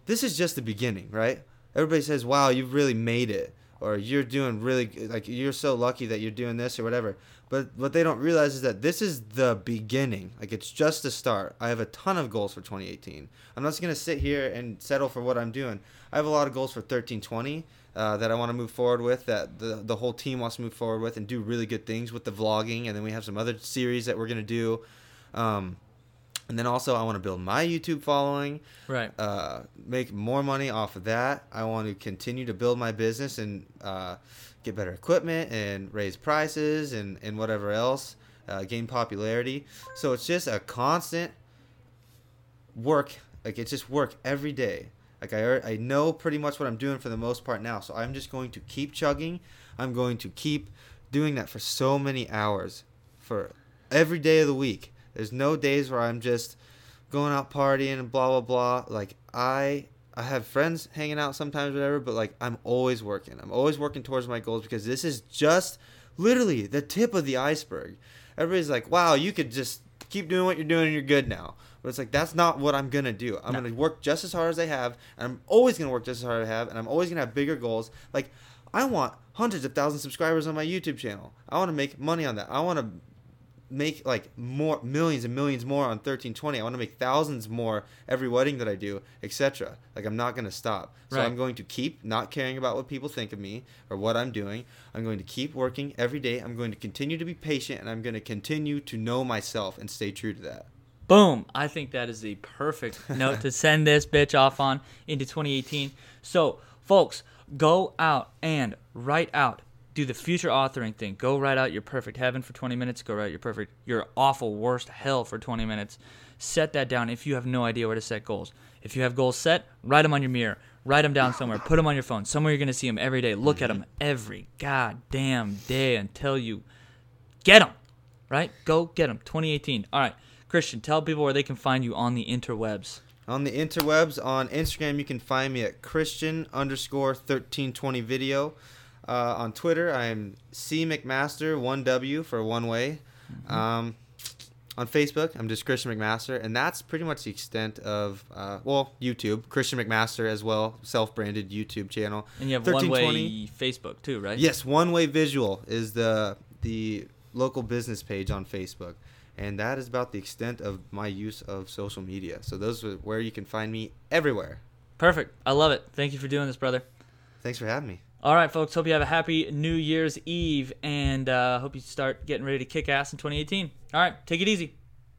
this is just the beginning, right? Everybody says, "Wow, you've really made it," or "You're doing really like you're so lucky that you're doing this or whatever." But what they don't realize is that this is the beginning. Like it's just the start. I have a ton of goals for 2018. I'm not just gonna sit here and settle for what I'm doing. I have a lot of goals for 1320 uh, that I want to move forward with. That the the whole team wants to move forward with and do really good things with the vlogging. And then we have some other series that we're gonna do. Um, and then also I want to build my YouTube following Right. uh, make more money off of that. I want to continue to build my business and uh, get better equipment and raise prices and, and whatever else, uh, gain popularity. So it's just a constant work. Like it's just work every day. Like I, I know pretty much what I'm doing for the most part now. So I'm just going to keep chugging. I'm going to keep doing that for so many hours for every day of the week. There's no days where I'm just going out partying and blah blah blah. Like I I have friends hanging out sometimes whatever, but like I'm always working. I'm always working towards my goals because this is just literally the tip of the iceberg. Everybody's like, "Wow, you could just keep doing what you're doing and you're good now." But it's like that's not what I'm gonna do. I'm No. gonna work just as hard as I have, and I'm always gonna work just as hard as I have, and I'm always gonna have bigger goals. Like I want hundreds of thousands of subscribers on my YouTube channel. I want to make money on that. I want to make like more millions and millions more on 1320 i want to make thousands more every wedding that i do etc like i'm not going to stop so Right. i'm going to keep not caring about what people think of me or what i'm doing i'm going to keep working every day i'm going to continue to be patient and i'm going to continue to know myself and stay true to that Boom. I think that is the perfect note to send this bitch off on into 2018. So, folks, go out and write out. Do the future authoring thing. Go write out your perfect heaven for 20 minutes. Go write your perfect, your awful worst hell for 20 minutes. Set that down if you have no idea where to set goals. If you have goals set, write them on your mirror. Write them down somewhere. Put them on your phone. Somewhere you're going to see them every day. Look at them every goddamn day until you get them right? Go get them. 2018. All right, Christian, tell people where they can find you on the interwebs. on the interwebs on instagram you can find me at christian underscore 1320 video uh, on twitter i'm c mcmaster 1w for one way um, on facebook i'm just christian mcmaster and that's pretty much the extent of uh, well youtube christian mcmaster as well self-branded youtube channel And you have 1320. one-way Facebook too, right? Yes, One Way Visual is the the local business page on Facebook, and that is about the extent of my use of social media. So those are where you can find me everywhere. Perfect. I love it. Thank you for doing this, brother. Thanks for having me. All right, folks. Hope you have a happy New Year's Eve, and uh, hope you start getting ready to kick ass in 2018. All right, take it easy.